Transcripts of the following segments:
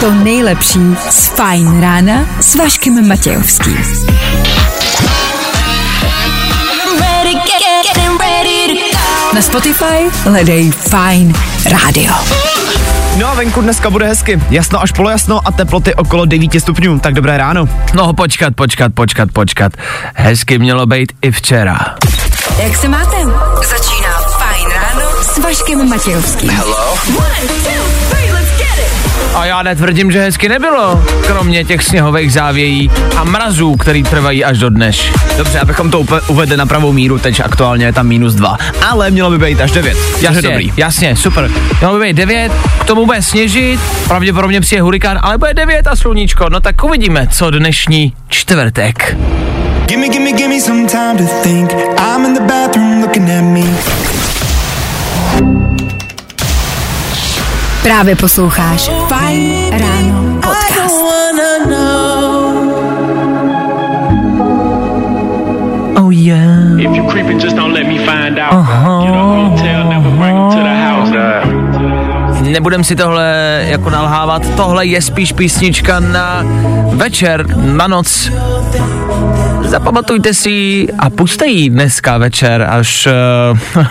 to nejlepší z Fajn rána s Vaškem Matějovským. Na Spotify hledej Fajn rádio. No a venku dneska bude hezky. Jasno až polojasno a teploty okolo 9 stupňů. Tak dobré ráno. No počkat, počkat, počkat, počkat. Hezky mělo být i včera. Jak se máte? Začíná s Vaškem Matějovským. A já netvrdím, že hezky nebylo, kromě těch sněhových závějí a mrazů, který trvají až do dneš. Dobře, abychom to uvedli na pravou míru, teď aktuálně je tam minus 2. Ale mělo by být až 9. Jasně, dobrý. jasně, super. Mělo by být 9, k tomu bude sněžit, pravděpodobně přijde hurikán, ale bude 9 a sluníčko. No tak uvidíme, co dnešní čtvrtek. Gimme, gimme, gimme some time to think. I'm in the bathroom looking at me. Právě posloucháš Fajn ráno podcast. Oh yeah. If you creeping, just don't let me find out. You know, hotel never bring 'em to the house. Nebudem si tohle jako nalhávat, tohle je spíš písnička na večer, na noc. Zapamatujte si ji a puste ji dneska večer, až uh,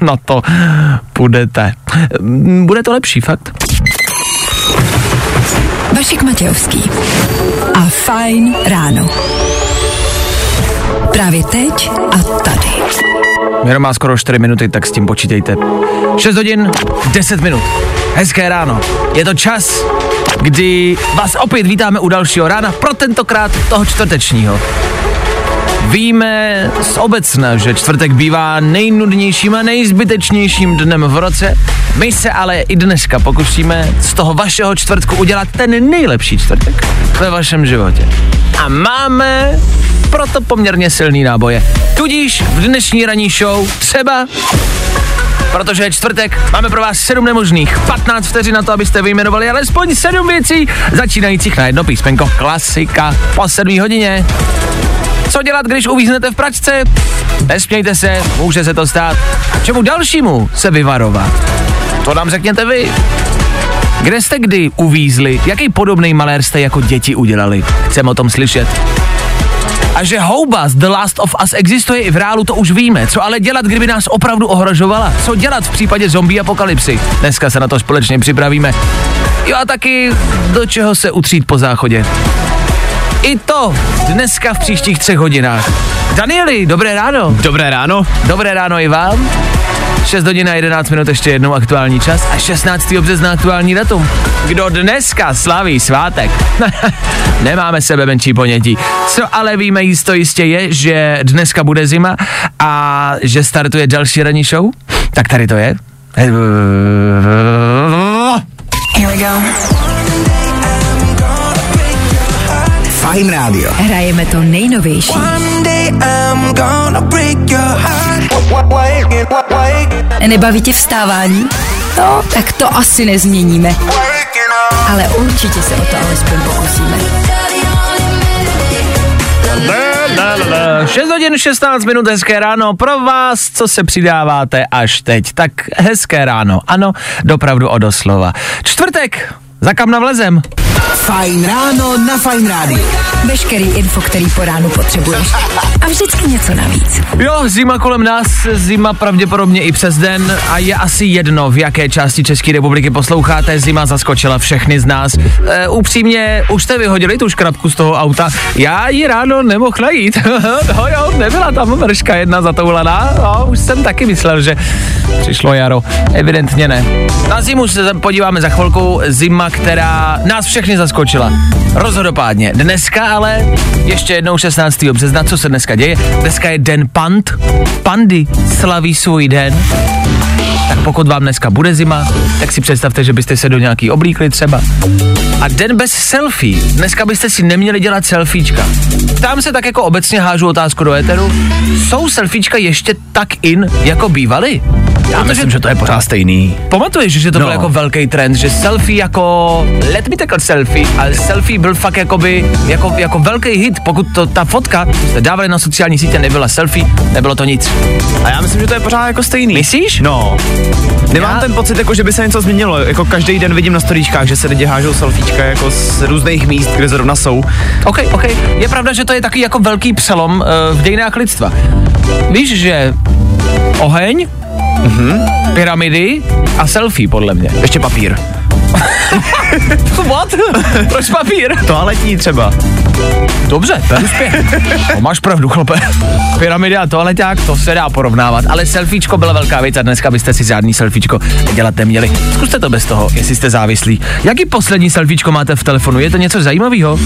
na to půjdete. Bude to lepší, fakt. Vašek Matějovský a Fajn ráno. Právě teď a tady. Jenom má skoro 4 minuty, tak s tím počítejte. 6 hodin, 10 minut. Hezké ráno. Je to čas, kdy vás opět vítáme u dalšího rána, pro tentokrát toho čtvrtečního. Víme z obecna, že čtvrtek bývá nejnudnějším a nejzbytečnějším dnem v roce. My se ale i dneska pokusíme z toho vašeho čtvrtku udělat ten nejlepší čtvrtek ve vašem životě. A máme proto poměrně silný náboje. Tudíž v dnešní ranní show třeba Protože je čtvrtek, máme pro vás 7 nemožných, 15 vteřin na to, abyste vyjmenovali alespoň 7 věcí, začínajících na jedno písmenko. Klasika po 7 hodině. Co dělat, když uvíznete v pračce? Nesmějte se, může se to stát. Čemu dalšímu se vyvarovat? To nám řekněte vy. Kde jste kdy uvízli? Jaký podobný malér jste jako děti udělali? Chceme o tom slyšet. A že houba z The Last of Us existuje i v reálu, to už víme. Co ale dělat, kdyby nás opravdu ohrožovala? Co dělat v případě zombie apokalypsy? Dneska se na to společně připravíme. Jo a taky do čeho se utřít po záchodě. I to dneska v příštích třech hodinách. Danieli, dobré ráno. Dobré ráno. Dobré ráno i vám. 6 hodin a 11 minut ještě jednou aktuální čas a 16. března aktuální datum. Kdo dneska slaví svátek? Nemáme sebe menší ponětí. Co ale víme jisto jistě je, že dneska bude zima a že startuje další ranní show? Tak tady to je. Here we go. Fajn rádio. Hrajeme to nejnovější. Nebaví tě vstávání? No, tak to asi nezměníme. Ale určitě se o to alespoň pokusíme. 6 hodin 16 minut, hezké ráno pro vás, co se přidáváte až teď. Tak hezké ráno, ano, dopravdu o doslova. Čtvrtek, za kam navlezem? Fajn ráno na Fajn rádiu. Veškerý info, který po ránu potřebuješ. A vždycky něco navíc. Jo, zima kolem nás, zima pravděpodobně i přes den a je asi jedno, v jaké části České republiky posloucháte, zima zaskočila všechny z nás. E, upřímně, už jste vyhodili tu škrabku z toho auta, já ji ráno nemohl najít. no jo, nebyla tam mrška jedna zatoulaná, no, už jsem taky myslel, že přišlo jaro. Evidentně ne. Na zimu se podíváme za chvilku, zima, která nás všechny zaskočila. Rozhodopádně. Dneska ale ještě jednou 16. března, co se dneska děje? Dneska je den pand. Pandy slaví svůj den. Tak pokud vám dneska bude zima, tak si představte, že byste se do nějaký oblíkli třeba. A den bez selfie. Dneska byste si neměli dělat selfiečka. Tam se tak jako obecně hážu otázku do éteru. Jsou selfiečka ještě tak in, jako bývaly? Já myslím, že to je pořád stejný. Pamatuješ, že to No. byl jako velký trend, že selfie jako, let me take a selfie, ale selfie byl fakt jakoby, jako, jako velký hit, pokud to, ta fotka jste dávali na sociální sítě, nebyla selfie, nebylo to nic. A já myslím, že to je pořád jako stejný. Myslíš? No. Nemám Já- ten pocit, jako, že by se něco změnilo. Jako každý den vidím na storíčkách, že se lidi hážou selfiečka jako z různých míst, kde zrovna jsou. OK, OK. Je pravda, že to je takový jako velký přelom uh, v dějinách lidstva. Víš, že oheň, mm-hmm. pyramidy a selfie, podle mě. Ještě papír. What? Proč papír? Toaletní třeba. Dobře, to je úspěch. No, máš pravdu, chlope. Pyramidy a toaleťák, to se dá porovnávat, ale selfiečko byla velká věc a dneska byste si žádný selfiečko dělat neměli. Zkuste to bez toho, jestli jste závislí. Jaký poslední selfiečko máte v telefonu? Je to něco zajímavého?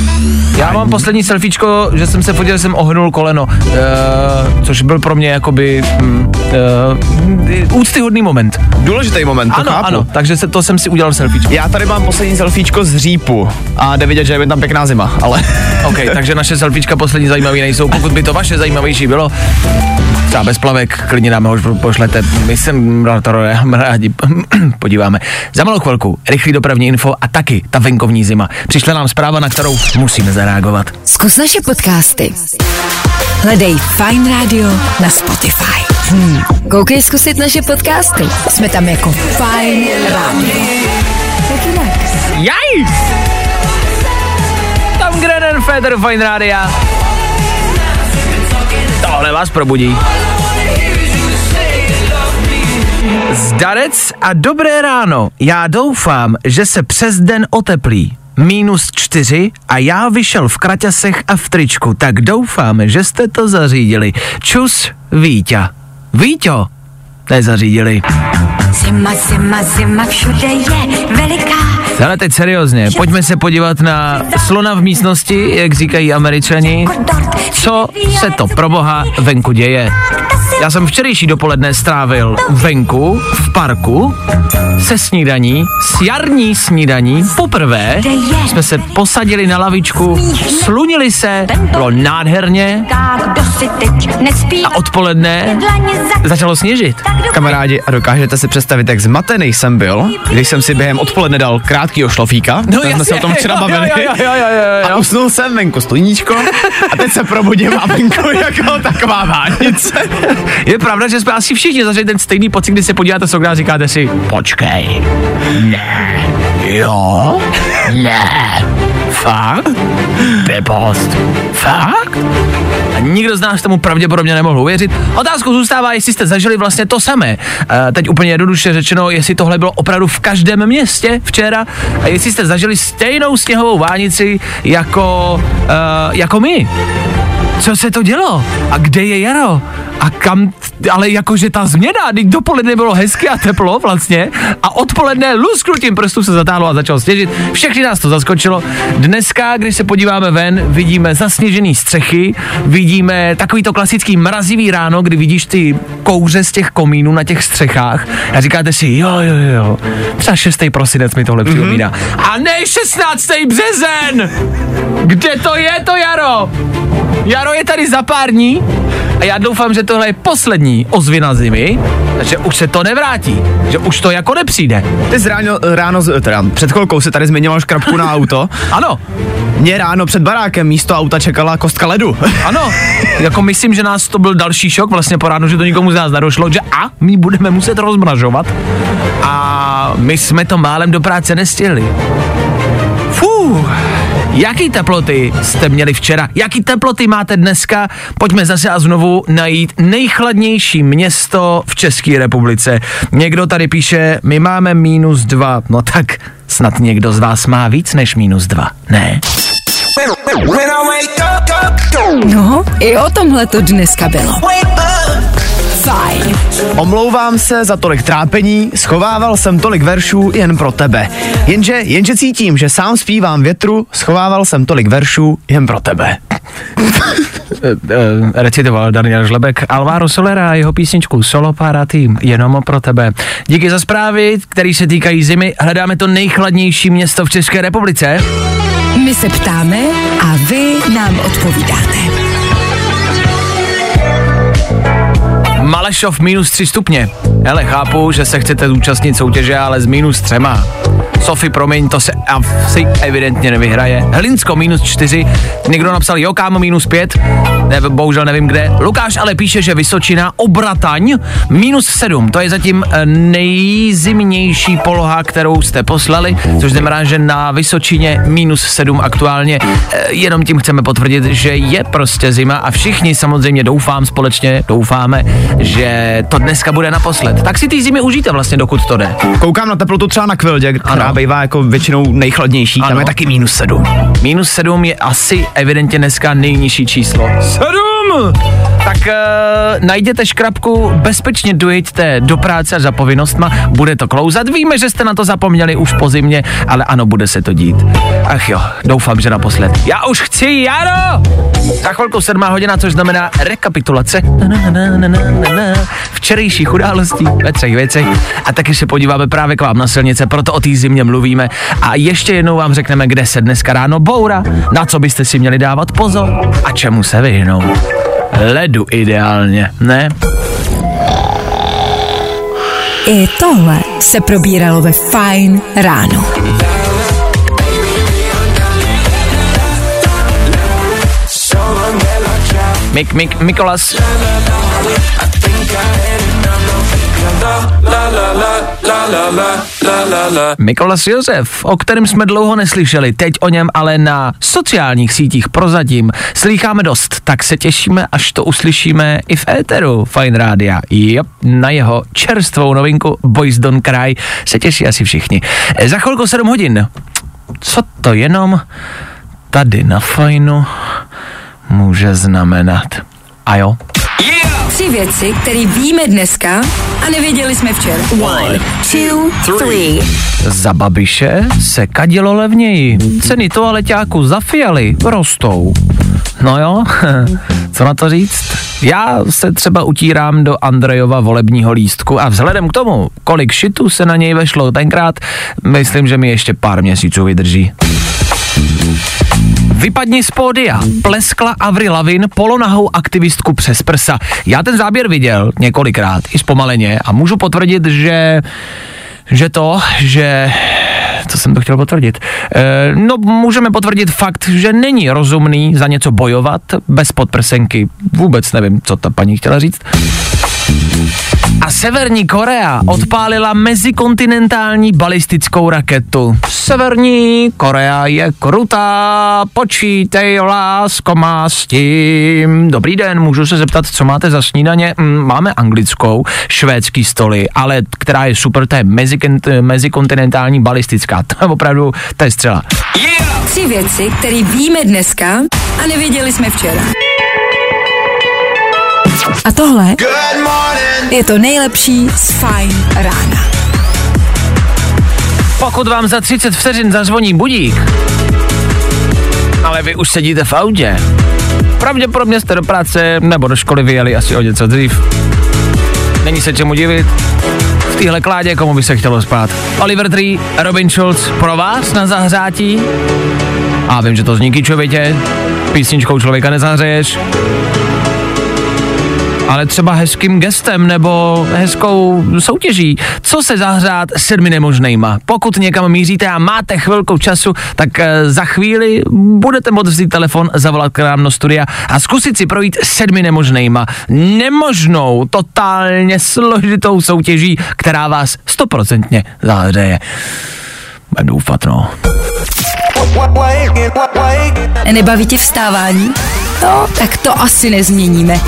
Já mám poslední selfiečko, že jsem se podíval, že jsem ohnul koleno, uh, což byl pro mě jakoby uh, úctyhodný moment. Důležitý moment, to ano, chápu. ano, takže se, to jsem si udělal selfiečko. Já tady mám poslední selfiečko z řípu a jde vidět, že je tam pěkná zima, ale OK, takže naše selfiečka poslední zajímavé nejsou. Pokud by to vaše zajímavější bylo, třeba bez plavek, klidně nám ho už pošlete. My se rádi podíváme. Za malou chvilku, rychlý dopravní info a taky ta venkovní zima. Přišla nám zpráva, na kterou musíme zareagovat. Zkus naše podcasty. Hledej Fine Radio na Spotify. Hmm. Koukej zkusit naše podcasty. Jsme tam jako Fine Radio. Jak jinak? Jaj! Grenen Feder Fine Rádia. Tohle vás probudí. Zdarec a dobré ráno. Já doufám, že se přes den oteplí. Minus čtyři a já vyšel v kraťasech a v tričku, tak doufám, že jste to zařídili. Čus, Víťa. Víťo, nezařídili. Zima, zima, zima, všude je veliká. Ale teď seriózně, pojďme se podívat na slona v místnosti, jak říkají američani. Co se to pro boha venku děje? Já jsem včerejší dopoledne strávil venku, v parku, se snídaní, s jarní snídaní. Poprvé jsme se posadili na lavičku, slunili se, bylo nádherně a odpoledne začalo sněžit. kamarádi, a dokážete si představit, jak zmatený jsem byl, když jsem si během odpoledne dal krátkýho šlofíka, no, jsme se o tom včera jo, bavili, Jo, jo, jo, jo, jo, a usnul jsem venku sluníčko a teď se probudím a venku jako taková vánice. Je pravda, že jsme asi všichni zažili ten stejný pocit, kdy se podíváte okna a říkáte si, počkej, ne, jo, ne, fakt, Pepost, fakt? A nikdo z nás tomu pravděpodobně nemohl uvěřit. Otázkou zůstává, jestli jste zažili vlastně to samé. E, teď úplně jednoduše řečeno, jestli tohle bylo opravdu v každém městě včera a jestli jste zažili stejnou sněhovou vánici jako, e, jako my. Co se to dělo? A kde je jaro? A kam, ale jakože ta změna, teď dopoledne bylo hezky a teplo vlastně a odpoledne lusknutím prstů se zatáhlo a začalo sněžit. Všechny nás to zaskočilo. Dneska, když se podíváme ven, vidíme zasněžený střechy, vidíme takový to klasický mrazivý ráno, kdy vidíš ty kouře z těch komínů na těch střechách a říkáte si, jo, jo, jo, třeba 6. prosinec mi tohle připomíná. A ne 16. březen! Kde to je to jaro? Jaro je tady za pár dní a já doufám, že tohle je poslední ozvěna zimy, že už se to nevrátí, že už to jako nepřijde. Ty jsi ráno, ráno, teda před chvilkou se tady zmiňoval škrabku na auto. Ano, Mě ráno před barákem místo auta čekala kostka ledu. ano, jako myslím, že nás to byl další šok vlastně po ránu, že to nikomu z nás nedošlo, že a my budeme muset rozmražovat a my jsme to málem do práce nestihli. Fuh, jaký teploty jste měli včera? Jaký teploty máte dneska? Pojďme zase a znovu najít nejchladnější město v České republice. Někdo tady píše, my máme minus dva. No tak snad někdo z vás má víc než minus dva, ne? No, i o tomhle to dneska bylo. Fajn. Omlouvám se za tolik trápení, schovával jsem tolik veršů jen pro tebe. Jenže, jenže cítím, že sám zpívám větru, schovával jsem tolik veršů jen pro tebe. uh, recitoval Daniel Žlebek Alvaro Solera a jeho písničku Solo para tým, jenom pro tebe. Díky za zprávy, které se týkají zimy. Hledáme to nejchladnější město v České republice. My se ptáme a vy nám odpovídáte. Malešov minus 3 stupně. Hele, chápu, že se chcete zúčastnit soutěže, ale z minus třema. Sofie, promiň, to se asi evidentně nevyhraje. Hlinsko minus 4, někdo napsal jo, kámo minus 5, ne, bohužel nevím kde. Lukáš ale píše, že Vysočina, Obrataň, minus 7, to je zatím eh, nejzimnější poloha, kterou jste poslali, což znamená, že na Vysočině minus 7 aktuálně. Eh, Jenom tím chceme potvrdit, že je prostě zima a všichni samozřejmě doufám společně, doufáme, že to dneska bude naposled. Tak si ty zimy užijte vlastně, dokud to jde. Koukám na teplotu třeba na Kvildě, která Ano. bývá jako většinou nejchladnější, tam Ano. je taky minus 7. Minus 7 je asi evidentně dneska nejnižší číslo. 7! Tak uh, najděte škrabku, bezpečně dojeďte do práce a za povinnostma, bude to klouzat. Víme, že jste na to zapomněli už po zimě, ale ano, bude se to dít. Ach jo, doufám, že naposled. Já už chci, Jaro! Za chvilku 7 hodina, což znamená rekapitulace na, na, na, včerejších událostí ve třech věcech a taky se podíváme právě k vám na silnice, proto o té zimě mluvíme a ještě jednou vám řekneme, kde se dneska ráno boura, na co byste si měli dávat pozor a čemu se vyhnout. Ledu ideálně, ne? I tohle se probíralo ve Fine ráno. Mik, Mik, Mikolas. Mikolas Josef, o kterém jsme dlouho neslyšeli, teď o něm ale na sociálních sítích prozatím slýcháme dost, tak se těšíme, až to uslyšíme i v éteru Fine Rádia. Jop, na jeho čerstvou novinku Boys Don't Cry se těší asi všichni. E, Za chvilku 7 hodin. Co to jenom tady na Fajnu může znamenat? A jo, Tři věci, které víme dneska a nevěděli jsme včera. One, two, three. Za Babiše se kadilo levněji. Ceny toaleťáku za fialy rostou. No jo, co na to říct? Já se třeba utírám do Andrejova volebního lístku a vzhledem k tomu, kolik šitu se na něj vešlo tenkrát, myslím, že mi ještě pár měsíců vydrží. Vypadni z pódia. Pleskla Avril Lavin polonahou aktivistku přes prsa. Já ten záběr viděl několikrát, i zpomaleně a můžu potvrdit, že že to, že co jsem to chtěl potvrdit? E, no, můžeme potvrdit fakt, že není rozumný za něco bojovat bez podprsenky. Vůbec nevím, co ta paní chtěla říct. A Severní Korea odpálila mezikontinentální balistickou raketu. Severní Korea je krutá, počítej lásko má s tím. Dobrý den, můžu se zeptat, co máte za snídaně? Mm, Máme anglickou, švédský stoly, ale která je super, to je mezikont- mezikontinentální balistická. To je opravdu, to je střela. Tři věci, které víme dneska a nevěděli jsme včera. A tohle je to nejlepší z Fine rána. Pokud vám za 30 vteřin zazvoní budík, ale vy už sedíte v autě, pravděpodobně jste do práce nebo do školy vyjeli asi o něco dřív. Není se čemu divit. V téhle kládě komu by se chtělo spát. Oliver Tree, Robin Schulz pro vás na zahřátí. A vím, že to zní kýčovitě. Písničkou člověka nezahřeješ. Ale třeba hezkým gestem nebo hezkou soutěží. Co se zahřát sedmi nemožnejma? Pokud někam míříte a máte chvilku času, tak e, za chvíli budete moct vzít telefon, zavolat k nám do studia a zkusit si projít sedmi nemožnejma. Nemožnou, totálně složitou soutěží, která vás stoprocentně zahřeje. Budem doufat, no. Nebaví tě vstávání? No, tak to asi nezměníme.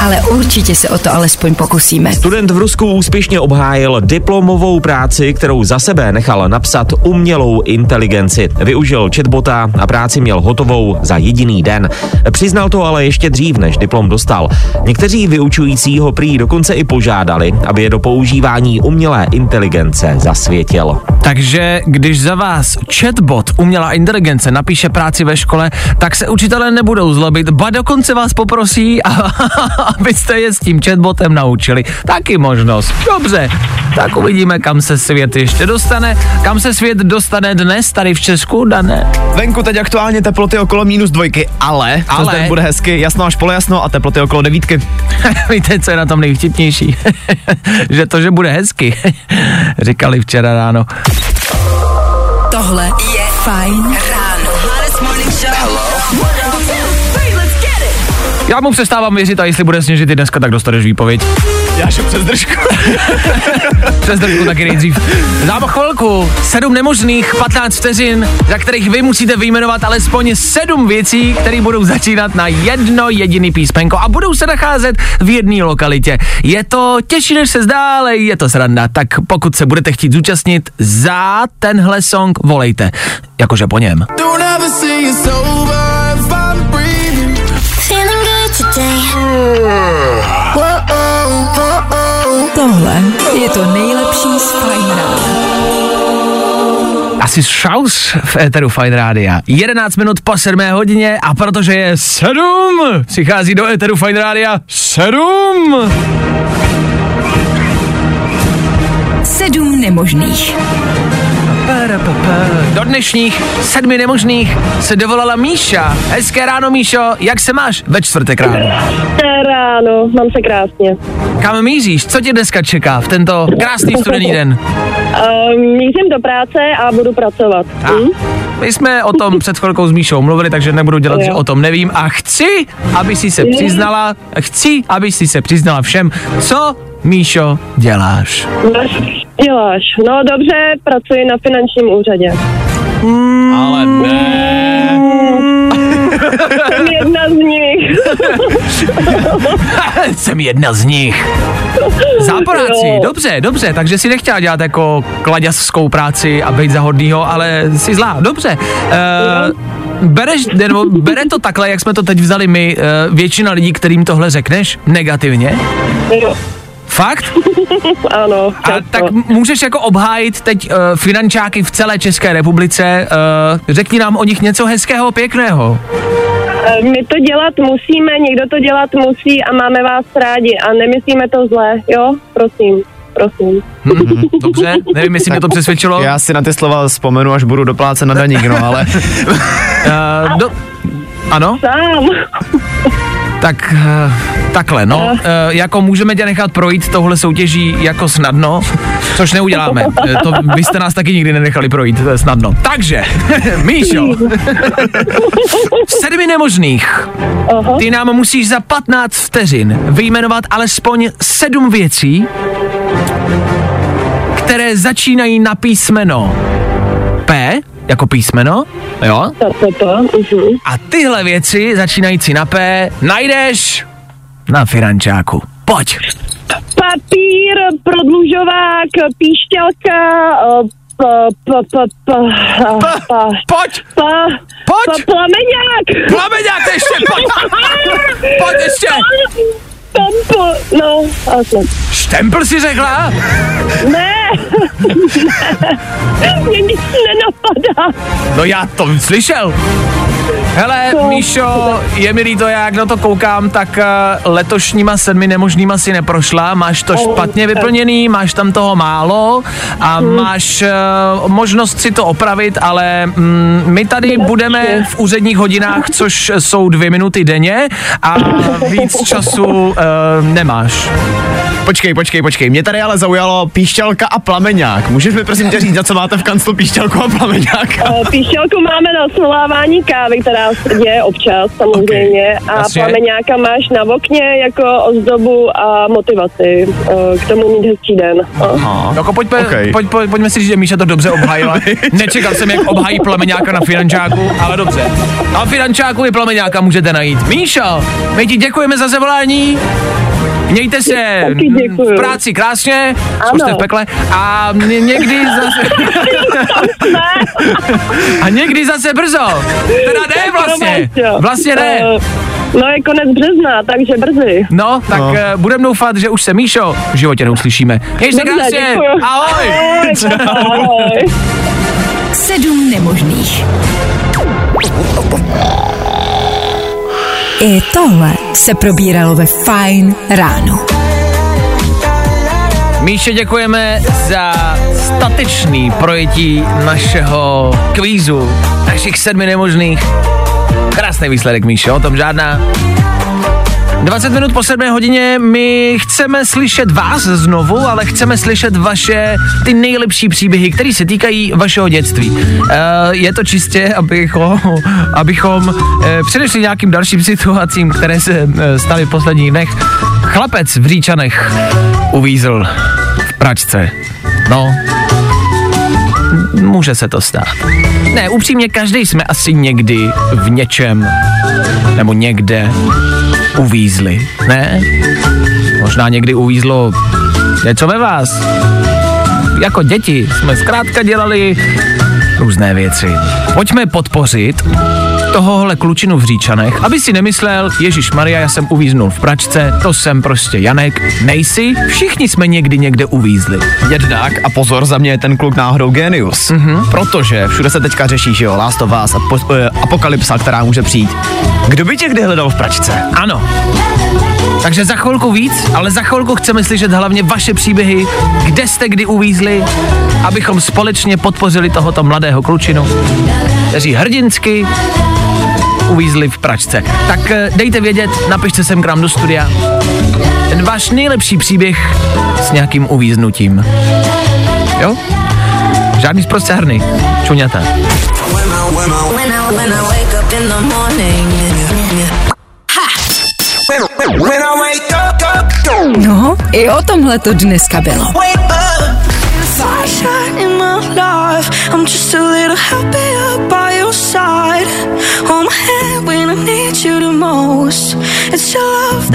Ale určitě se o to alespoň pokusíme. Student v Rusku úspěšně obhájil diplomovou práci, kterou za sebe nechal napsat umělou inteligenci. Využil chatbota a práci měl hotovou za jediný den. Přiznal to ale ještě dřív, než diplom dostal. Někteří vyučující ho prý dokonce i požádali, aby je do používání umělé inteligence zasvětil. Takže když za vás chatbot umělá inteligence napíše práci ve škole, tak se učitelé nebudou zlobit, ba dokonce vás poprosí, a, abyste je s tím chatbotem naučili. Taky možnost. Dobře, tak uvidíme, kam se svět ještě dostane. Kam se svět dostane dnes tady v Česku, Dané? Venku teď aktuálně teploty okolo minus dvojky, ale, Ale? den bude hezky, jasno až polojasno a teploty okolo devítky. Víte, co je na tom nejvtipnější? že to, že bude hezky, říkali včera ráno. Tohle je Fajn ráno. Já mu přestávám věřit a jestli bude sněžit i dneska, tak dostaneš výpověď. Já šel přes držku. Přes držku taky nejdřív. Dám chvilku, sedm nemožných, 15 vteřin, za kterých vy musíte vyjmenovat alespoň sedm věcí, které budou začínat na jedno jediný písmenko a budou se nacházet v jedné lokalitě. Je to těžší, než se zdá, ale je to sranda, tak pokud se budete chtít zúčastnit za tenhle song, volejte. Jakože po něm. Don't Tohle je to nejlepší z Fajn. Asi šaus v éteru Fine Rádia. 11 minut po 7 hodině a protože je 7, přichází do éteru Fine Rádia 7. Sedm nemožných. Do dnešních sedmi nemožných se dovolala Míša. Hezké ráno, Míšo, jak se máš ve čtvrtek ráno? Ráno, mám se krásně. Kam míříš? Co tě dneska čeká v tento krásný studený den? Uh, mířím do práce a budu pracovat. A, Hm? My jsme o tom před chvilkou s Míšou mluvili, takže nebudu dělat, Jo. že o tom nevím. A chci, aby si se přiznala, chci, aby si se přiznala všem, co Míšo děláš. Děláš. No dobře, pracuji na finančním úřadě. Ale ne. Jsem jedna z nich. Jsem jedna z nich. Záporáci, Jo. dobře, dobře, takže si nechtěla dělat jako kladěskou práci a být za hodnýho, ale jsi zlá, dobře. Uh, bereš, nebo bere to takhle, jak jsme to teď vzali my, uh, většina lidí, kterým tohle řekneš, negativně? Jo, Fakt? ano. A tak můžeš jako obhájit teď uh, finančáky v celé České republice, uh, řekni nám o nich něco hezkého, pěkného. Eh, My to dělat musíme, někdo to dělat musí a máme vás rádi a nemyslíme to zle, jo? Prosím, prosím. Mhm, dobře, nevím, jestli mě to přesvědčilo. Já si na ty slova vzpomenu, až budu doplácet na daník, no ale Uh, do, ano? Sám. Tak eh, takhle, no, eh, jako můžeme tě nechat projít tohle soutěží jako snadno, což neuděláme. Eh, To byste nás taky nikdy nenechali projít, to je snadno. Takže, Míšo, sedmi nemožných. Ty nám musíš za 15 vteřin vyjmenovat alespoň sedm věcí, které začínají na písmeno P, jako písmeno, jo? To, to, to. mhm. A tyhle věci, začínající na P, najdeš na finančáku. Pojď. Papír, prodlužovák, píšťalka, eh, p, p, p, p, a, pa, Pojď! pa, Pojď! pa, plameňák. Plameňák ještě, pojď! Pojď ještě! Tempo, no. Štempl si řekla? Ne, ne, mě nic nenapadá. No já to slyšel. Hele, Míšo, je mi líto, já jak na to koukám, tak eh, letošníma sedmi nemožnýma si neprošla, máš to špatně vyplněný, máš tam toho málo a máš eh, možnost si to opravit, ale mm, my tady budeme v úředních hodinách, což jsou dvě minuty denně a víc času eh, nemáš. Počkej, počkej, počkej. Mě tady ale zaujalo píšťalka a plameňák. Můžeš mi prosím tě říct, za co máte v kanclu píšťalku a plameňáka? Eh, Píšťalku máme na solávání kávy, která se děje občas samozřejmě a jasně. plameňáka máš na okně jako ozdobu a motivaci eh, k tomu mít hezký den. No. Jako pojďme, okej. pojď, pojď, pojďme si říct, že Míša to dobře obhájila. Nečekal jsem, jak obhájí plameňáka na finančáku, ale dobře. Na finančáku i plameňáka můžete najít. Míšo, my ti děkujeme za zavolání. Mějte se v práci krásně, Ano. zkuste v pekle a ně- někdy zase, a někdy zase brzo. Teda ne vlastně, vlastně ne. Eh, No je konec března, takže brzy. No, tak No. no. budeme doufat, že už se Míšo v životě neuslyšíme. Měj se krásně, děkuju. ahoj. Ahoj. Ahoj. Sedm nemožných. I tohle se probíralo ve Fine ráno. Míše, děkujeme za statečný projetí našeho kvízu, našich sedmi nemožných. Krásný výsledek, Míše, o tom žádná. 20 minut po 7 hodině my chceme slyšet vás znovu, ale chceme slyšet vaše ty nejlepší příběhy, které se týkají vašeho dětství. Uh, je to čistě, abychom, abychom uh, předešli nějakým dalším situacím, které se uh, staly v posledních dnech. Chlapec v Říčanech uvízl v pračce. No, může se to stát. Ne, upřímně, každý jsme asi někdy v něčem nebo někde uvízli, ne? Možná někdy uvízlo něco ve vás. Jako děti jsme zkrátka dělali různé věci. Pojďme podpořit tohohle klučinu v Říčanech, aby si nemyslel, Ježíš Maria, já jsem uvíznul v pračce, to jsem prostě Janek. Nejsi, všichni jsme někdy někde uvízli. Jednak, a pozor, za mě je ten kluk náhodou genius. Mm-hmm. Protože všude se teďka řeší, že jo, Last of Us, apo, uh, apokalypsa, která může přijít. Kdo by tě kdy hledal v pračce? Ano. Takže za chvilku víc, ale za chvilku chceme slyšet hlavně vaše příběhy, kde jste kdy uvízli, abychom společně podpořili tohoto mladého klučinu, kteří hrdinsky uvízli v pračce. Tak eh, dejte vědět, napište sem k nám do studia. Ten váš nejlepší příběh s nějakým uvíznutím. Jo? Žádný zprostřárny. Čuňata. No, i o tomhle to dneska bylo.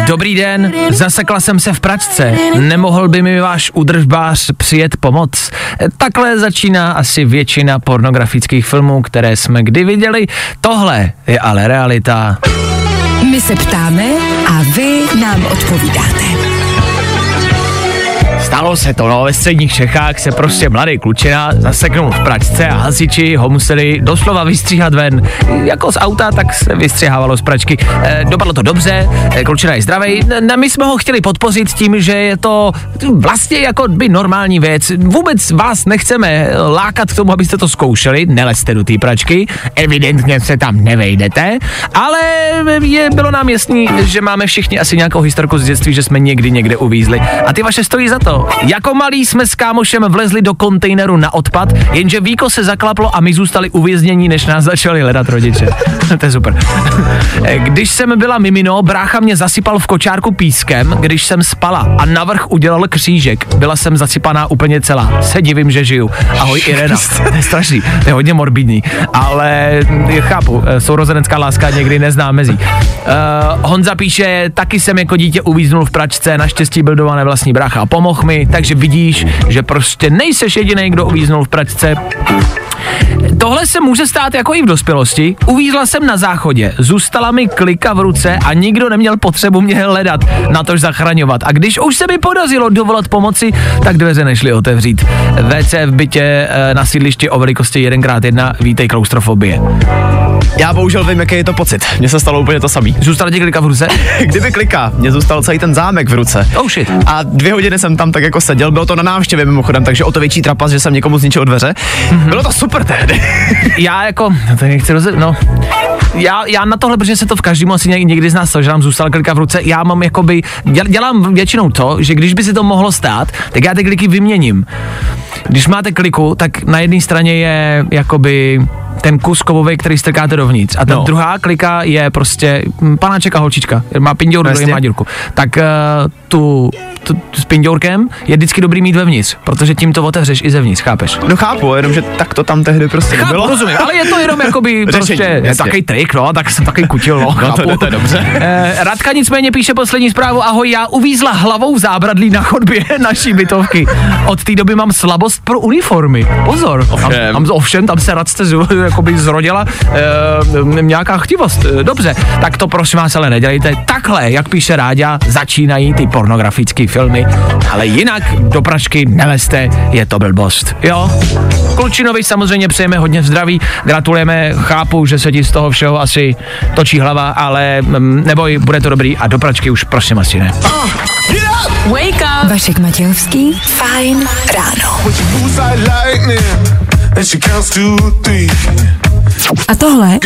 Dobrý den, zasekla jsem se v pračce. Nemohl by mi váš udržbář přijet pomoc? Takhle začíná asi většina pornografických filmů, které jsme kdy viděli. Tohle je ale realita. My se ptáme a vy nám odpovídáte. Stalo se to, no, ve středních Čechách se prostě mladý klučina zaseknul v pračce a hasiči ho museli doslova vystříhat ven. Jako z auta, tak se vystřihávalo z pračky. E, dopadlo to dobře, e, klučina je zdravý. Ne, my jsme ho chtěli podpořit tím, že je to vlastně jako by normální věc. Vůbec vás nechceme lákat k tomu, abyste to zkoušeli, nelezte do té pračky, evidentně se tam nevejdete, ale je, bylo nám jasný, že máme všichni asi nějakou historku z dětství, že jsme někdy někde uvízli. A ty vaše stojí za to. Jako malí jsme s kámošem vlezli do kontejneru na odpad, jenže víko se zaklaplo a my zůstali uvěznění, než nás začali hledat rodiče. to je super. Když jsem byla mimino, brácha mě zasypal v kočárku pískem, když jsem spala a navrch udělal křížek. Byla jsem zasypaná úplně celá. Se divím, že žiju. Ahoj Irena. to je strašný, to je hodně morbidní, ale chápu, sourozenecká láska někdy nezná mezí. Uh, Honza píše, taky jsem jako dítě uvíznul v pračce, naštěstí byl doma nevlastní brácha a pomohl mi, takže vidíš, že prostě nejseš jediný, kdo uvíznul v pračce. Tohle se může stát jako i v dospělosti. Uvízla jsem na záchodě, zůstala mi klika v ruce a nikdo neměl potřebu mě hledat, na tož zachraňovat. A když už se mi podařilo dovolat pomoci, tak dveře nešly otevřít. WC v bytě e, na sídlišti o velikosti 1x1, vítej klaustrofobie. Já bohužel vím, jaký je to pocit. Mně se stalo úplně to samý. Zůstala ti klika v ruce? Kdyby klika, mě zůstal celý ten zámek v ruce. Oh shit. A dvě hodiny jsem tam tak jako seděl, bylo to na návštěvě mimochodem, takže o to větší trapas, že jsem někomu zničil dveře. Mm-hmm. Bylo to super tehdy. já jako, to nechci roze, no, já, já na tohle, protože se to v každém asi někdy z nás stalo, že nám zůstal klika v ruce, já mám jakoby, děl, dělám většinou to, že když by si to mohlo stát, tak já ty kliky vyměním. Když máte kliku, tak na jedné straně je jakoby ten kus kovový, který strkáte dovnitř. A ta no. druhá klika je prostě panáček a holčička. Má druhý má dírku. Tak uh, tu, tu, s pindourkem je vždycky dobrý mít vevnitř, protože tím to otevřeš i zevnitř, chápeš? No chápu, jenom že tak to tam tehdy prostě chápu, nebylo. rozumím, ale je to jenom jakoby prostě je takový trik, no, tak jsem takový kutil, no, no to, to je dobře. Uh, Radka nicméně píše poslední zprávu, ahoj, já uvízla hlavou v zábradlí na chodbě naší bytovky. Od té doby mám slabost pro uniformy. Pozor. Ovšem. Tam, tam, ovšem, tam se Radce jakoby zrodila e, nějaká chtivost. Dobře, tak to prosím vás ale nedělejte. Takhle, jak píše Ráďa, začínají ty pornografické filmy, ale jinak do pračky neleste, je to blbost. Jo? Klučinovi samozřejmě přejeme hodně zdraví, gratulujeme, chápu, že se ti z toho všeho asi točí hlava, ale mm, neboj, bude to dobrý a do pračky už prosím asi ne. Wake up! Vašek Matějovský, fajn ráno. A tohle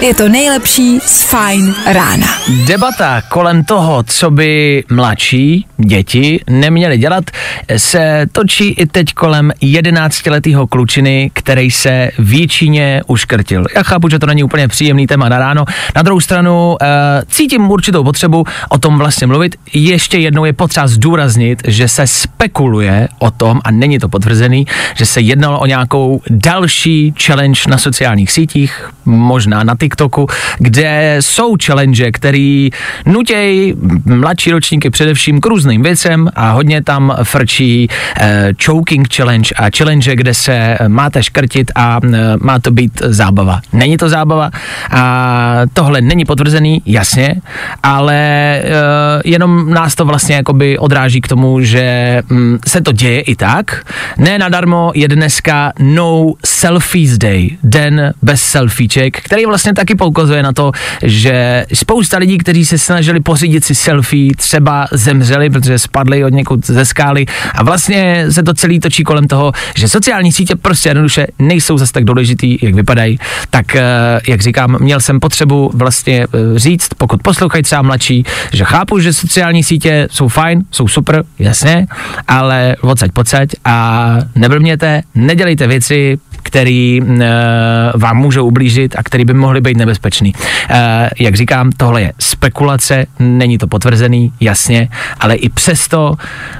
je to nejlepší z fajn rána. Debata kolem toho, co by mladší děti neměly dělat, se točí i teď kolem 11-letého klučiny, který se v Jíčíně uškrtil. Já chápu, že to není úplně příjemný téma na ráno. Na druhou stranu uh, cítím určitou potřebu o tom vlastně mluvit. Ještě jednou je potřeba zdůraznit, že se spekuluje o tom, a není to potvrzený, že se jednalo o nějakou další challenge na sociálních sítích, možná na TikToku, kde jsou challenge, který nutějí mladší ročníky především k různým věcem a hodně tam frčí eh, choking challenge a challenge, kde se máte škrtit a eh, má to být zábava. Není to zábava a tohle není potvrzený, jasně, ale eh, jenom nás to vlastně jakoby odráží k tomu, že hm, se to děje i tak. Ne nadarmo je dneska No Selfies Day, den bez selfieček, který vlastně taky poukazuje na to, že spousta lidí, kteří se snažili pořídit si selfie, třeba zemřeli, protože spadli od někud ze skály a vlastně se to celý točí kolem toho, že sociální sítě prostě jednoduše nejsou zase tak důležitý, jak vypadají. Tak, eh, jak říkám, měl jsem potřebu vlastně eh, říct, pokud poslouchají třeba mladší, že chápu, že sociální sítě jsou fajn, jsou super, jasně, ale odsaď pocať a neblbněte, nedělejte věci, který uh, vám můžou ublížit a který by mohly být nebezpečný. Uh, jak říkám, tohle je spekulace, není to potvrzený, jasně, ale i přesto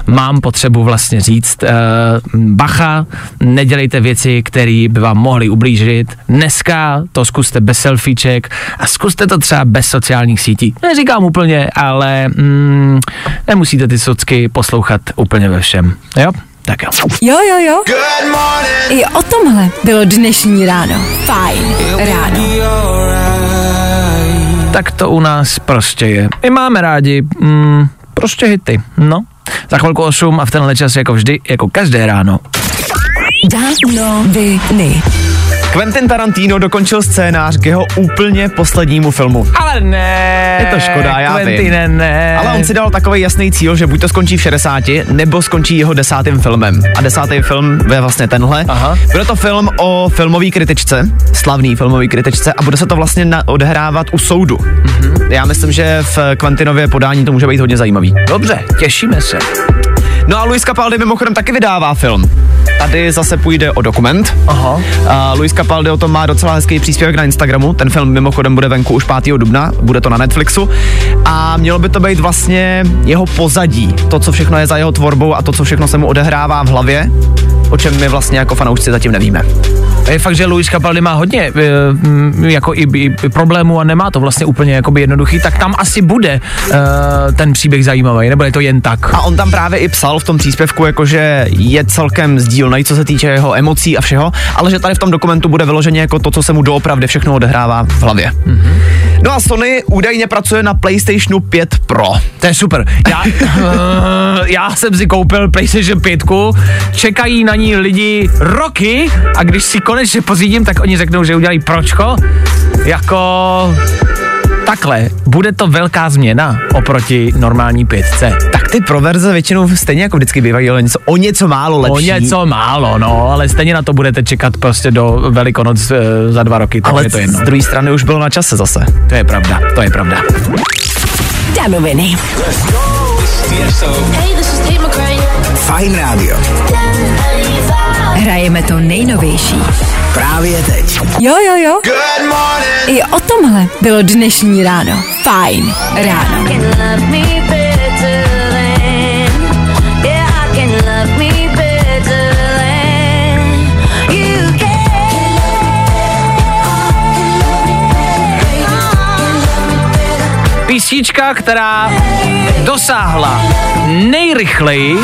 mám potřebu vlastně říct, uh, bacha, nedělejte věci, které by vám mohly ublížit. Dneska to zkuste bez selfieček a zkuste to třeba bez sociálních sítí. Neříkám úplně, ale mm, nemusíte ty socky poslouchat úplně ve všem. Jo? Tak jo. Jo, jo, jo. I o tomhle bylo dnešní ráno. Fajn ráno. Tak to u nás prostě je. My máme rádi mm, prostě hity, no. Za chvilku 8 a v tenhle čas jako vždy, jako každé ráno. Danoviny. Quentin Tarantino dokončil scénář k jeho úplně poslednímu filmu. Ale ne. Je to škoda, já Quentine, vím. ne. Ale on si dal takový jasný cíl, že buď to skončí v 60, nebo skončí jeho desátým filmem. A desátý film je vlastně tenhle. Aha. Bude to film o filmové kritičce, slavný filmový kritičce a bude se to vlastně na, odehrávat u soudu. Mm-hmm. Já myslím, že v Quentinově podání to může být hodně zajímavý. Dobře, těšíme se. No a Luis Capaldi mimochodem taky vydává film. Tady zase půjde o dokument. Aha. A Luis Capaldi o tom má docela hezký příspěvek na Instagramu. Ten film mimochodem bude venku už 5. dubna, bude to na Netflixu. A mělo by to být vlastně jeho pozadí. To, co všechno je za jeho tvorbou a to, co všechno se mu odehrává v hlavě, o čem my vlastně jako fanoušci zatím nevíme. A je fakt, že Luis Capaldi má hodně e, m, jako i, i, problémů a nemá to vlastně úplně jakoby jednoduchý, tak tam asi bude e, ten příběh zajímavý, nebo je to jen tak? A on tam právě i psal v tom příspěvku, jakože je celkem sdílnej, co se týče jeho emocí a všeho, ale že tady v tom dokumentu bude vyloženě jako to, co se mu doopravdy všechno odehrává v hlavě. Mm-hmm. No a Sony údajně pracuje na PlayStationu 5 Pro. To je super. Já, uh, já jsem si koupil PlayStation 5, čekají na ní lidi roky a když si konečně pořídím, tak oni řeknou, že udělají pročko. Jako takhle, bude to velká změna oproti normální pětce. Tak ty pro verze většinou stejně jako vždycky bývají ale něco, o něco málo lepší. O něco málo, no, ale stejně na to budete čekat prostě do Velikonoc e, za dva roky, tak ale je to jedno. z druhé strany už bylo na čase zase. To je pravda, to je pravda. Danoviny. Hey. Fajn rádio. Hrajeme to nejnovější. Právě teď. Jo, jo, jo. I o tomhle bylo dnešní ráno. Fajn ráno. Písnička, která dosáhla nejrychleji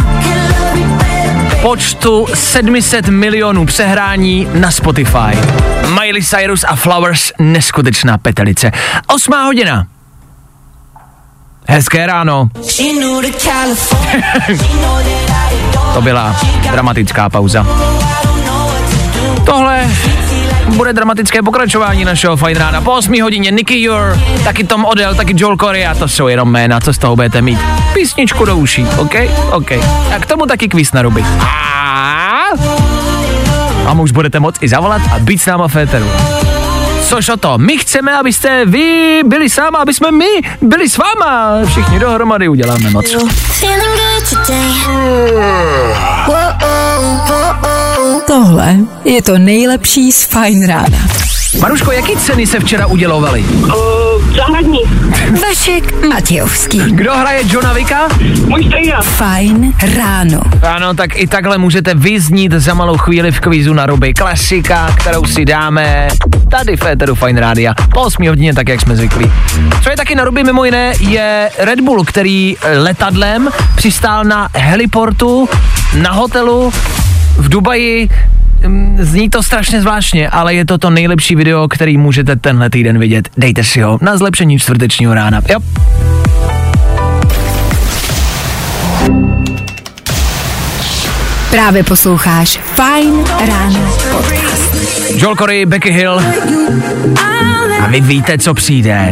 počtu 700 milionů přehrání na Spotify. Miley Cyrus a Flowers, neskutečná petelice. Osmá hodina. Hezké ráno. to byla dramatická pauza. Tohle bude dramatické pokračování našeho fajn rána. Po 8 hodině Nicky Your, taky Tom Odell, taky Joel Corey a to jsou jenom jména, co z toho budete mít. Písničku do uší, OK? OK. A k tomu taky kvíz na ruby. A už budete moct i zavolat a být s náma v éteru. Což o to, my chceme, abyste vy byli s náma, aby jsme my byli s váma. Všichni dohromady uděláme moc. Tohle je to nejlepší z Fajn rána. Maruško, jaký ceny se včera udělovaly? Záhradní. Vašek Matějovský. Kdo hraje Johna Vika? Můj strýna. Fajn ráno. Ano, tak i takhle můžete vyznít za malou chvíli v kvízu na ruby. Klasika, kterou si dáme tady v Éteru Fine Rádia po 8 hodině, tak jak jsme zvyklí. Co je taky na ruby mimo jiné, je Red Bull, který letadlem přistál na heliportu, na hotelu v Dubaji. Mm, Zní to strašně zvláštně, ale je to to nejlepší video, který můžete tenhle týden vidět. Dejte si ho na zlepšení čtvrtečního rána. Jo. Právě posloucháš Fajn ráno podcast. Joel Corey, Becky Hill. A vy víte, co přijde.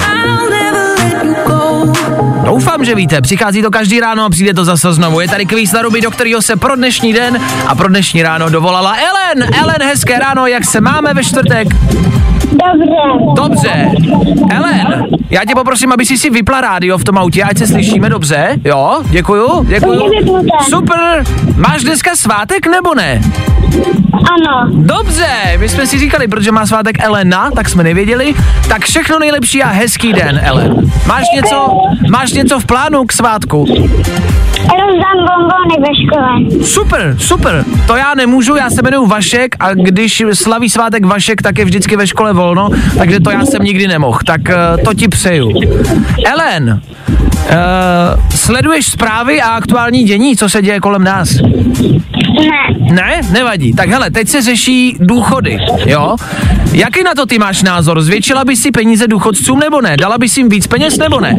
Doufám, že víte, přichází to každý ráno a přijde to zase znovu. Je tady kvíz na ruby, do kterého se pro dnešní den a pro dnešní ráno dovolala Ellen. Ellen, hezké ráno, jak se máme ve čtvrtek? Dobře. Dobře. Ellen, já tě poprosím, aby si si vypla rádio v tom autě, ať se slyšíme dobře. Jo, děkuju, děkuju. Super. Máš dneska svátek nebo ne? Ano. Dobře, my jsme si říkali, protože má svátek Elena, tak jsme nevěděli. Tak všechno nejlepší a hezký den, Ellen. Máš něco, máš něco v plánu k svátku? Rozdám bombony ve škole. Super, super. To já nemůžu, já se jmenuji Vašek a když slaví svátek Vašek, tak je vždycky ve škole volno, takže to já jsem nikdy nemohl. Tak uh, to ti přeju. Ellen, uh, sleduješ zprávy a aktuální dění, co se děje kolem nás? Ne. Ne, nevadí. Tak hele, teď se řeší důchody, jo? Jaký na to ty máš názor? Zvětšila bys si peníze důchodcům nebo ne? Dala bys jim víc peněz nebo ne?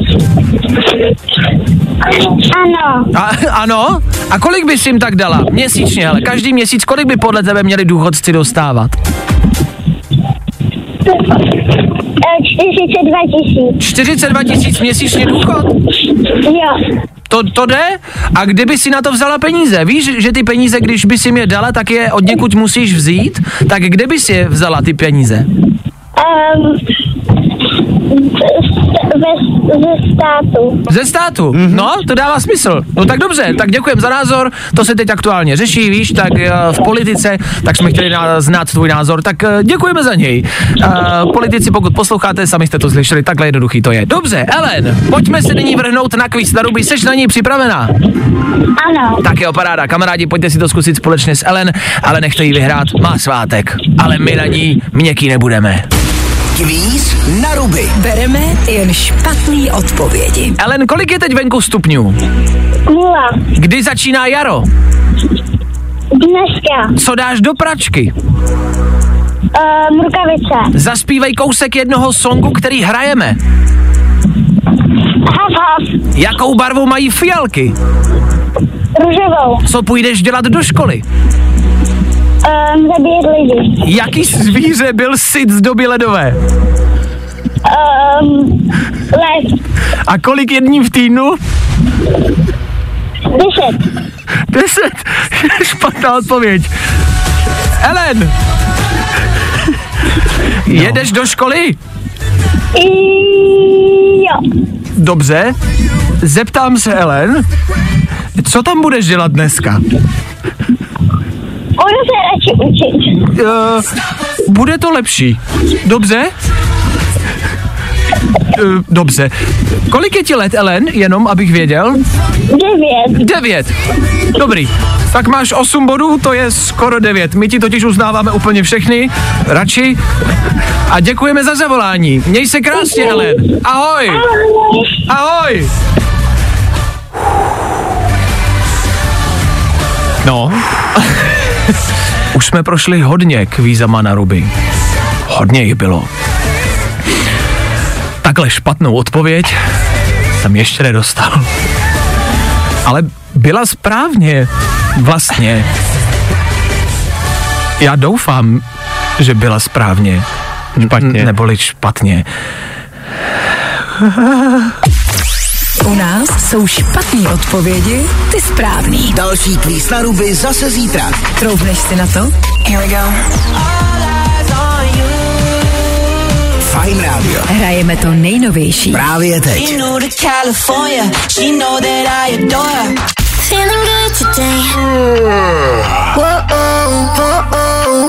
Ano. A, ano? A kolik bys jim tak dala? Měsíčně, hele, každý měsíc, kolik by podle tebe měli důchodci dostávat? E, 42 tisíc. 42 tisíc měsíčně důchod? Jo. To, to jde? A kdyby si na to vzala peníze? Víš, že ty peníze, když by si je dala, tak je od někud musíš vzít? Tak kde bys je vzala ty peníze? Um, ze, ze státu. Ze státu? Mm-hmm. No, to dává smysl. No tak dobře, tak děkujem za názor, to se teď aktuálně řeší, víš, tak uh, v politice, tak jsme chtěli znát tvůj názor, tak uh, děkujeme za něj. Uh, politici, pokud posloucháte, sami jste to slyšeli, takhle jednoduchý to je. Dobře, Ellen, pojďme se nyní vrhnout na kvíz na ruby, seš na ní připravená? Ano. Tak jo, paráda, kamarádi, pojďte si to zkusit společně s Ellen, ale nechte jí vyhrát, má svátek, ale my na ní měkký nebudeme. Kvíz na ruby. Bereme jen špatný odpovědi. Ellen, kolik je teď venku stupňů? Nula. Kdy začíná jaro? Dneska. Co dáš do pračky? Um, rukavice. Zaspívej kousek jednoho songu, který hrajeme. Haf, haf. Jakou barvu mají fialky? Růžovou. Co půjdeš dělat do školy? Um, zabíjet lidi. Jaký zvíře byl Sid z doby ledové? Um, les. A kolik je dní v týdnu? Deset. Deset. Špatná odpověď. Ellen! Jedeš do školy? I jo. Dobře. Zeptám se Ellen, co tam budeš dělat dneska? Budu se radši učit. Uh, bude to lepší. Dobře? Uh, dobře. Kolik je ti let, Ellen, jenom abych věděl? Devět. Devět. Dobrý. Tak máš 8 bodů, to je skoro 9. My ti totiž uznáváme úplně všechny, radši. A děkujeme za zavolání. Měj se krásně, Ellen. Ahoj. Ahoj. No. Už jsme prošli hodně kvízama na ruby. Hodně jich bylo. Takhle špatnou odpověď tam ještě nedostal. Ale byla správně, vlastně. Já doufám, že byla správně. Špatně. Neboli špatně. U nás jsou špatné odpovědi, ty správný. Další kvíz na ruby zase zítra. Troufneš si na to? Here we go. Fajn rádio. Hrajeme to nejnovější. Právě teď.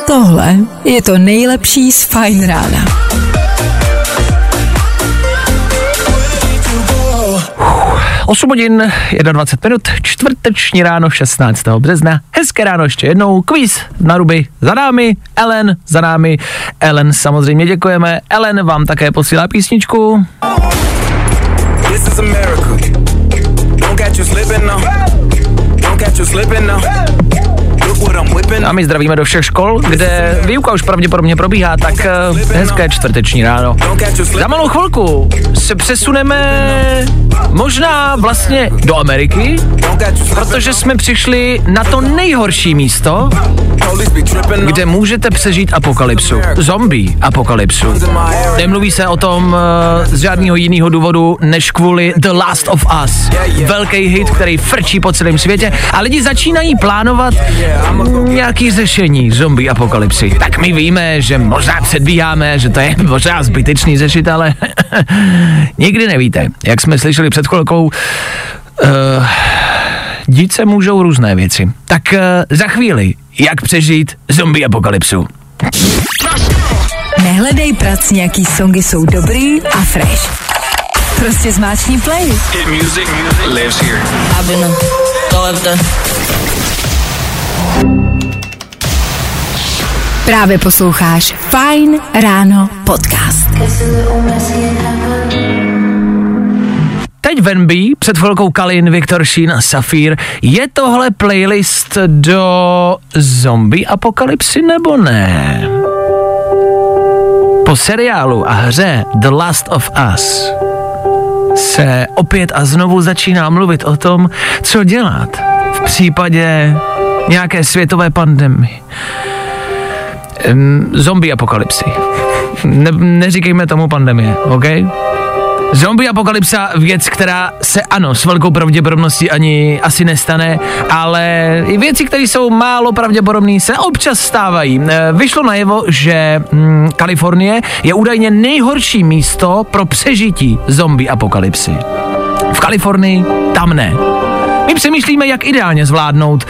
Tohle je to nejlepší z Fajn rána. Osm hodin, 21 minut, čtvrteční ráno 16. března. Hezké ráno ještě jednou, kvíz na ruby za námi, Ellen za námi. Ellen samozřejmě děkujeme. Ellen vám také posílá písničku. This is America. Don't catch you slipping now. Don't catch you slipping now. A my zdravíme do všech škol, kde výuka už pravděpodobně probíhá, tak eh, hezké čtvrteční ráno. Za malou chvilku se přesuneme možná vlastně do Ameriky, protože jsme přišli na to nejhorší místo, kde můžete přežít apokalypsu. Zombie apokalypsu. Nemluví se o tom uh, z žádného jiného důvodu, než kvůli The Last of Us. Velký hit, který frčí po celém světě a lidi začínají plánovat nějaký řešení zombie apokalypsy. Tak my víme, že možná předbíháme, že to je možná zbytečný řešit, ale nikdy nevíte. Jak jsme slyšeli před chvilkou, uh, dít se můžou různé věci. Tak uh, za chvíli, jak přežít zombie apokalypsu. Nehledej prac, nějaký songy jsou dobrý a fresh. Prostě zmáčkni play. Hit music lives here. Právě posloucháš Fine Ráno podcast. Teď Venby, před chvilkou Kalin, Viktor Sheen a Safír. Je tohle playlist do zombie apokalypsy nebo ne? Po seriálu a hře The Last of Us se opět a znovu začíná mluvit o tom, co dělat v případě nějaké světové pandemie. Zombie apokalypsy. Ne, neříkejme tomu pandemie, OK? Zombie apokalypsa věc, která se ano, s velkou pravděpodobností ani asi nestane, ale i věci, které jsou málo pravděpodobné, se občas stávají. Vyšlo najevo, že mm, Kalifornie je údajně nejhorší místo pro přežití zombie apokalypsy. V Kalifornii tam ne. My přemýšlíme, jak ideálně zvládnout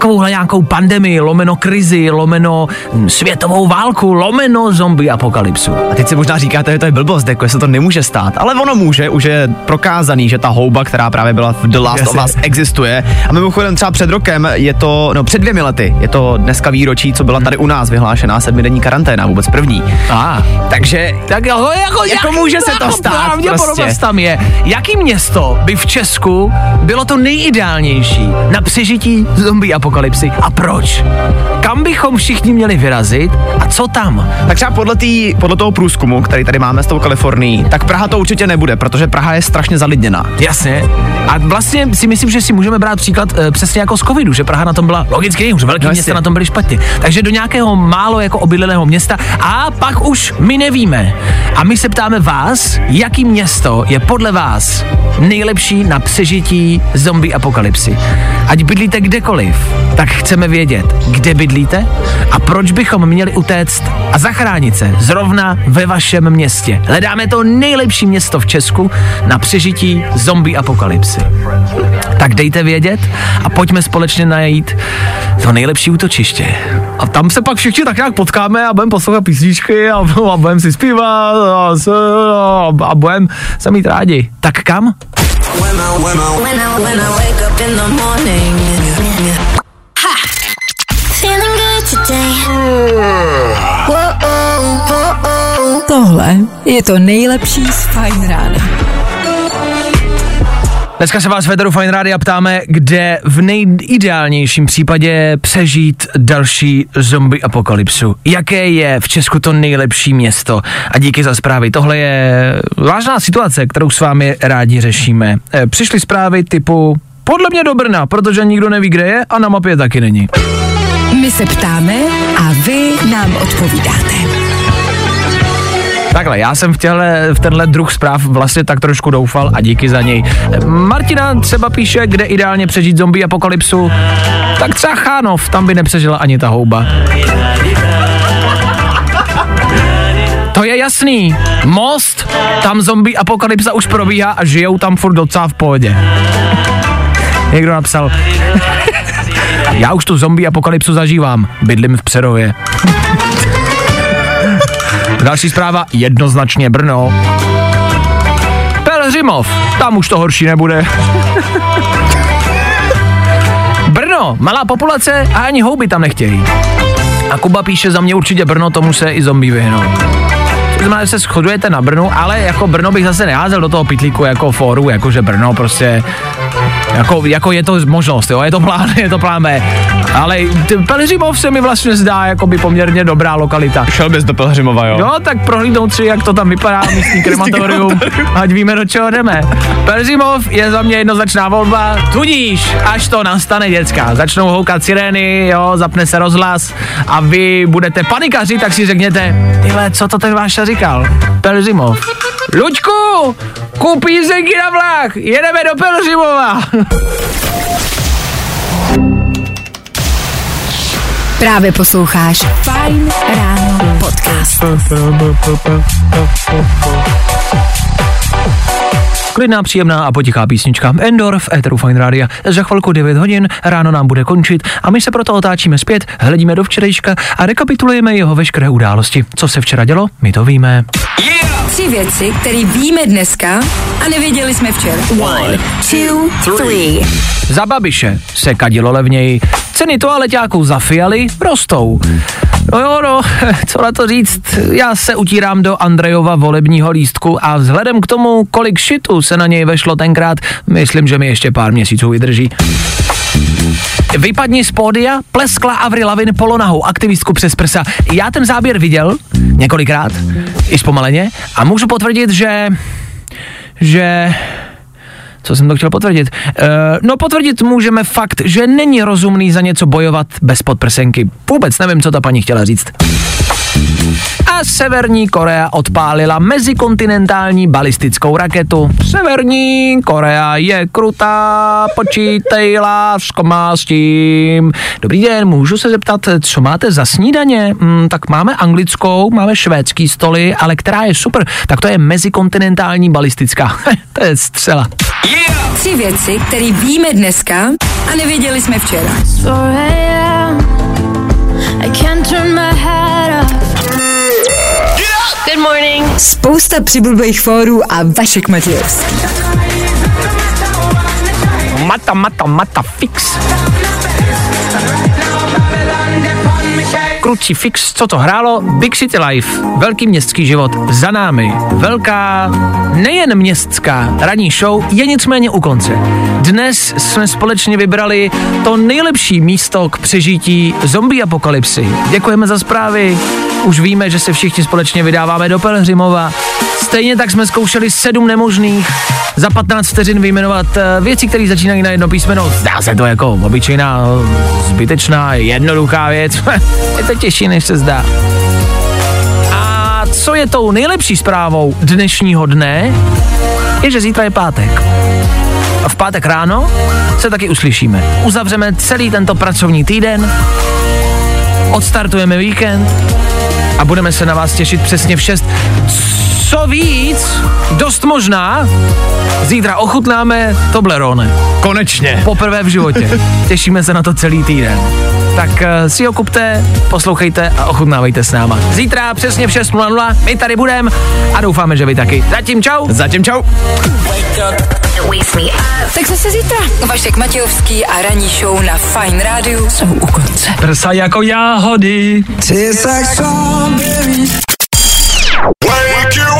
takovouhle nějakou pandemii, lomeno krizi, lomeno mm, světovou válku, lomeno zombie apokalypsu. A teď si možná říkáte, že to je blbost, jako se to nemůže stát. Ale ono může, už je prokázaný, že ta houba, která právě byla v The Last of Us, existuje. A mimochodem třeba před rokem je to, no před dvěmi lety, je to dneska výročí, co byla tady u nás vyhlášená sedmidenní karanténa, vůbec první. A, Takže tak jako, jako, Jako může se to stát, Pravděpodobnost prostě. tam je. Jaký město by v Česku bylo to nejideálnější na přežití zombie apokalypsy a proč? Kam bychom všichni měli vyrazit a co tam? Tak třeba podle, tý, podle toho průzkumu, který tady máme s tou Kalifornií, tak Praha to určitě nebude, protože Praha je strašně zalidněná. Jasně. A vlastně si myslím, že si můžeme brát příklad e, přesně jako z covidu, že Praha na tom byla logicky nejhůř, velký No města na tom byly špatně. Takže do nějakého málo jako obydleného města a pak už my nevíme. A my se ptáme vás, jaký město je podle vás nejlepší na přežití zombie apokalypsy. Ať bydlíte kdekoliv, tak chceme vědět, kde bydlíte a proč bychom měli utéct a zachránit se zrovna ve vašem městě. Hledáme to nejlepší město v Česku na přežití zombie apokalypsy. Tak dejte vědět a pojďme společně najít to nejlepší útočiště. A tam se pak všichni tak nějak potkáme a budeme poslouchat písničky a, a budeme si zpívat a, a, a budeme se mít rádi. Tak kam? Tohle je to nejlepší z Fine Rána. Dneska se vás Federu Fine Rádia ptáme, kde v nejideálnějším případě přežít další zombie apokalypsu. Jaké je v Česku to nejlepší město? A díky za zprávy. Tohle je vážná situace, kterou s vámi rádi řešíme. Eh, Přišly zprávy typu podle mě do Brna, protože nikdo neví, kde je a na mapě taky není. My se ptáme a vy nám odpovídáte. Takhle, já jsem v, těhle, v tenhle druh zpráv vlastně tak trošku doufal a díky za něj. Martina třeba píše, kde ideálně přežít zombie apokalypsu. Tak třeba Chánov, tam by nepřežila ani ta houba. To je jasný. Most, tam zombie apokalypsa už probíhá a žijou tam furt docela v pohodě. Někdo napsal, já už tu zombie apokalypsu zažívám, bydlím v Přerově. Další zpráva, jednoznačně Brno. Pelhřimov, tam už to horší nebude. Brno, malá populace a ani houby tam nechtějí. A Kuba píše za mě určitě Brno, tomu se i zombie vyhnou. To znamená, že se shodujete na Brnu, ale jako Brno bych zase neházel do toho pitlíku jako fóru, jakože Brno prostě jako, jako je to možnost, jo, je to plán, je to plán B. Ale Pelhřimov se mi vlastně zdá jako by poměrně dobrá lokalita. Šel bys do Pelhřimova, jo? Jo, tak prohlídnout si, jak to tam vypadá, místní krematorium, ať víme, do čeho jdeme. Pelzimov je za mě jednoznačná volba, tudíž, až to nastane děcka, začnou houkat sirény, jo, zapne se rozhlas a vy budete panikaři, tak si řekněte, tyhle, co to ten váš říkal? Pelzimov. Luďku, kup jízdenky na vlak, jedeme do Pelzimova. Právě posloucháš Fine Ráno podcast. Klidná, příjemná a potichá písnička Endor v Eteru Fine Radio. Za chvilku 9 hodin, ráno nám bude končit a my se proto otáčíme zpět, hledíme do včerejška a rekapitulujeme jeho veškeré události. Co se včera dělo, my to víme. Tři věci, které víme dneska a nevěděli jsme včera. One, two, three. Za Babiše se kadilo levněji, ceny toaleťáků za fialy rostou. No jo, no, co na to říct, já se utírám do Andrejova volebního lístku a vzhledem k tomu, kolik šitu se na něj vešlo tenkrát, myslím, že mi ještě pár měsíců vydrží. Vypadni z pódia, pleskla Avril Lavigne polonahou aktivistku přes prsa. Já ten záběr viděl několikrát, i zpomaleně, a můžu potvrdit, že... že... Co jsem to chtěl potvrdit? Uh, no potvrdit můžeme fakt, že není rozumný za něco bojovat bez podprsenky. Vůbec nevím, co ta paní chtěla říct. A Severní Korea odpálila mezikontinentální balistickou raketu. Severní Korea je krutá, počítej, lásko má s tím. Dobrý den, můžu se zeptat, co máte za snídaně? Hmm, tak máme anglickou, máme švédský stoly, ale která je super, tak to je mezikontinentální balistická. to je střela. Tři věci, které víme dneska a nevěděli jsme včera. 4 a.m. I can't turn my head off. Good morning. Spousta přibulbých fórů a Vašek Matějovský. Mata, mata, mata, fix. Kručí fix, co to hrálo? Big City Life, velký městský život za námi. Velká, nejen městská ranní show je nicméně u konce. Dnes jsme společně vybrali to nejlepší místo k přežití zombie apokalypsy. Děkujeme za zprávy. Už víme, že se všichni společně vydáváme do Pelhřimova. Stejně tak jsme zkoušeli sedm nemožných. Za 15 vteřin vyjmenovat eh, věci, které začínají na jedno písmeno. Zdá se to jako obyčejná, zbytečná, jednoduchá věc. je to těžší, než se zdá. A co je tou nejlepší zprávou dnešního dne, je, že zítra je pátek. A v pátek ráno se taky uslyšíme. Uzavřeme celý tento pracovní týden, odstartujeme víkend a budeme se na vás těšit přesně v 6. Co víc, dost možná, zítra ochutnáme Toblerone. Konečně. Poprvé v životě. Těšíme se na to celý týden. Tak uh, si ho kupte, poslouchejte a ochutnávejte s náma. Zítra přesně v 6.00 my tady budeme a doufáme, že vy taky. Zatím čau. Zatím čau. Tak zase zítra. Vašek Matějovský a ranní show na Fine Radio jsou u konce. Prsa jako jáhody. Fajn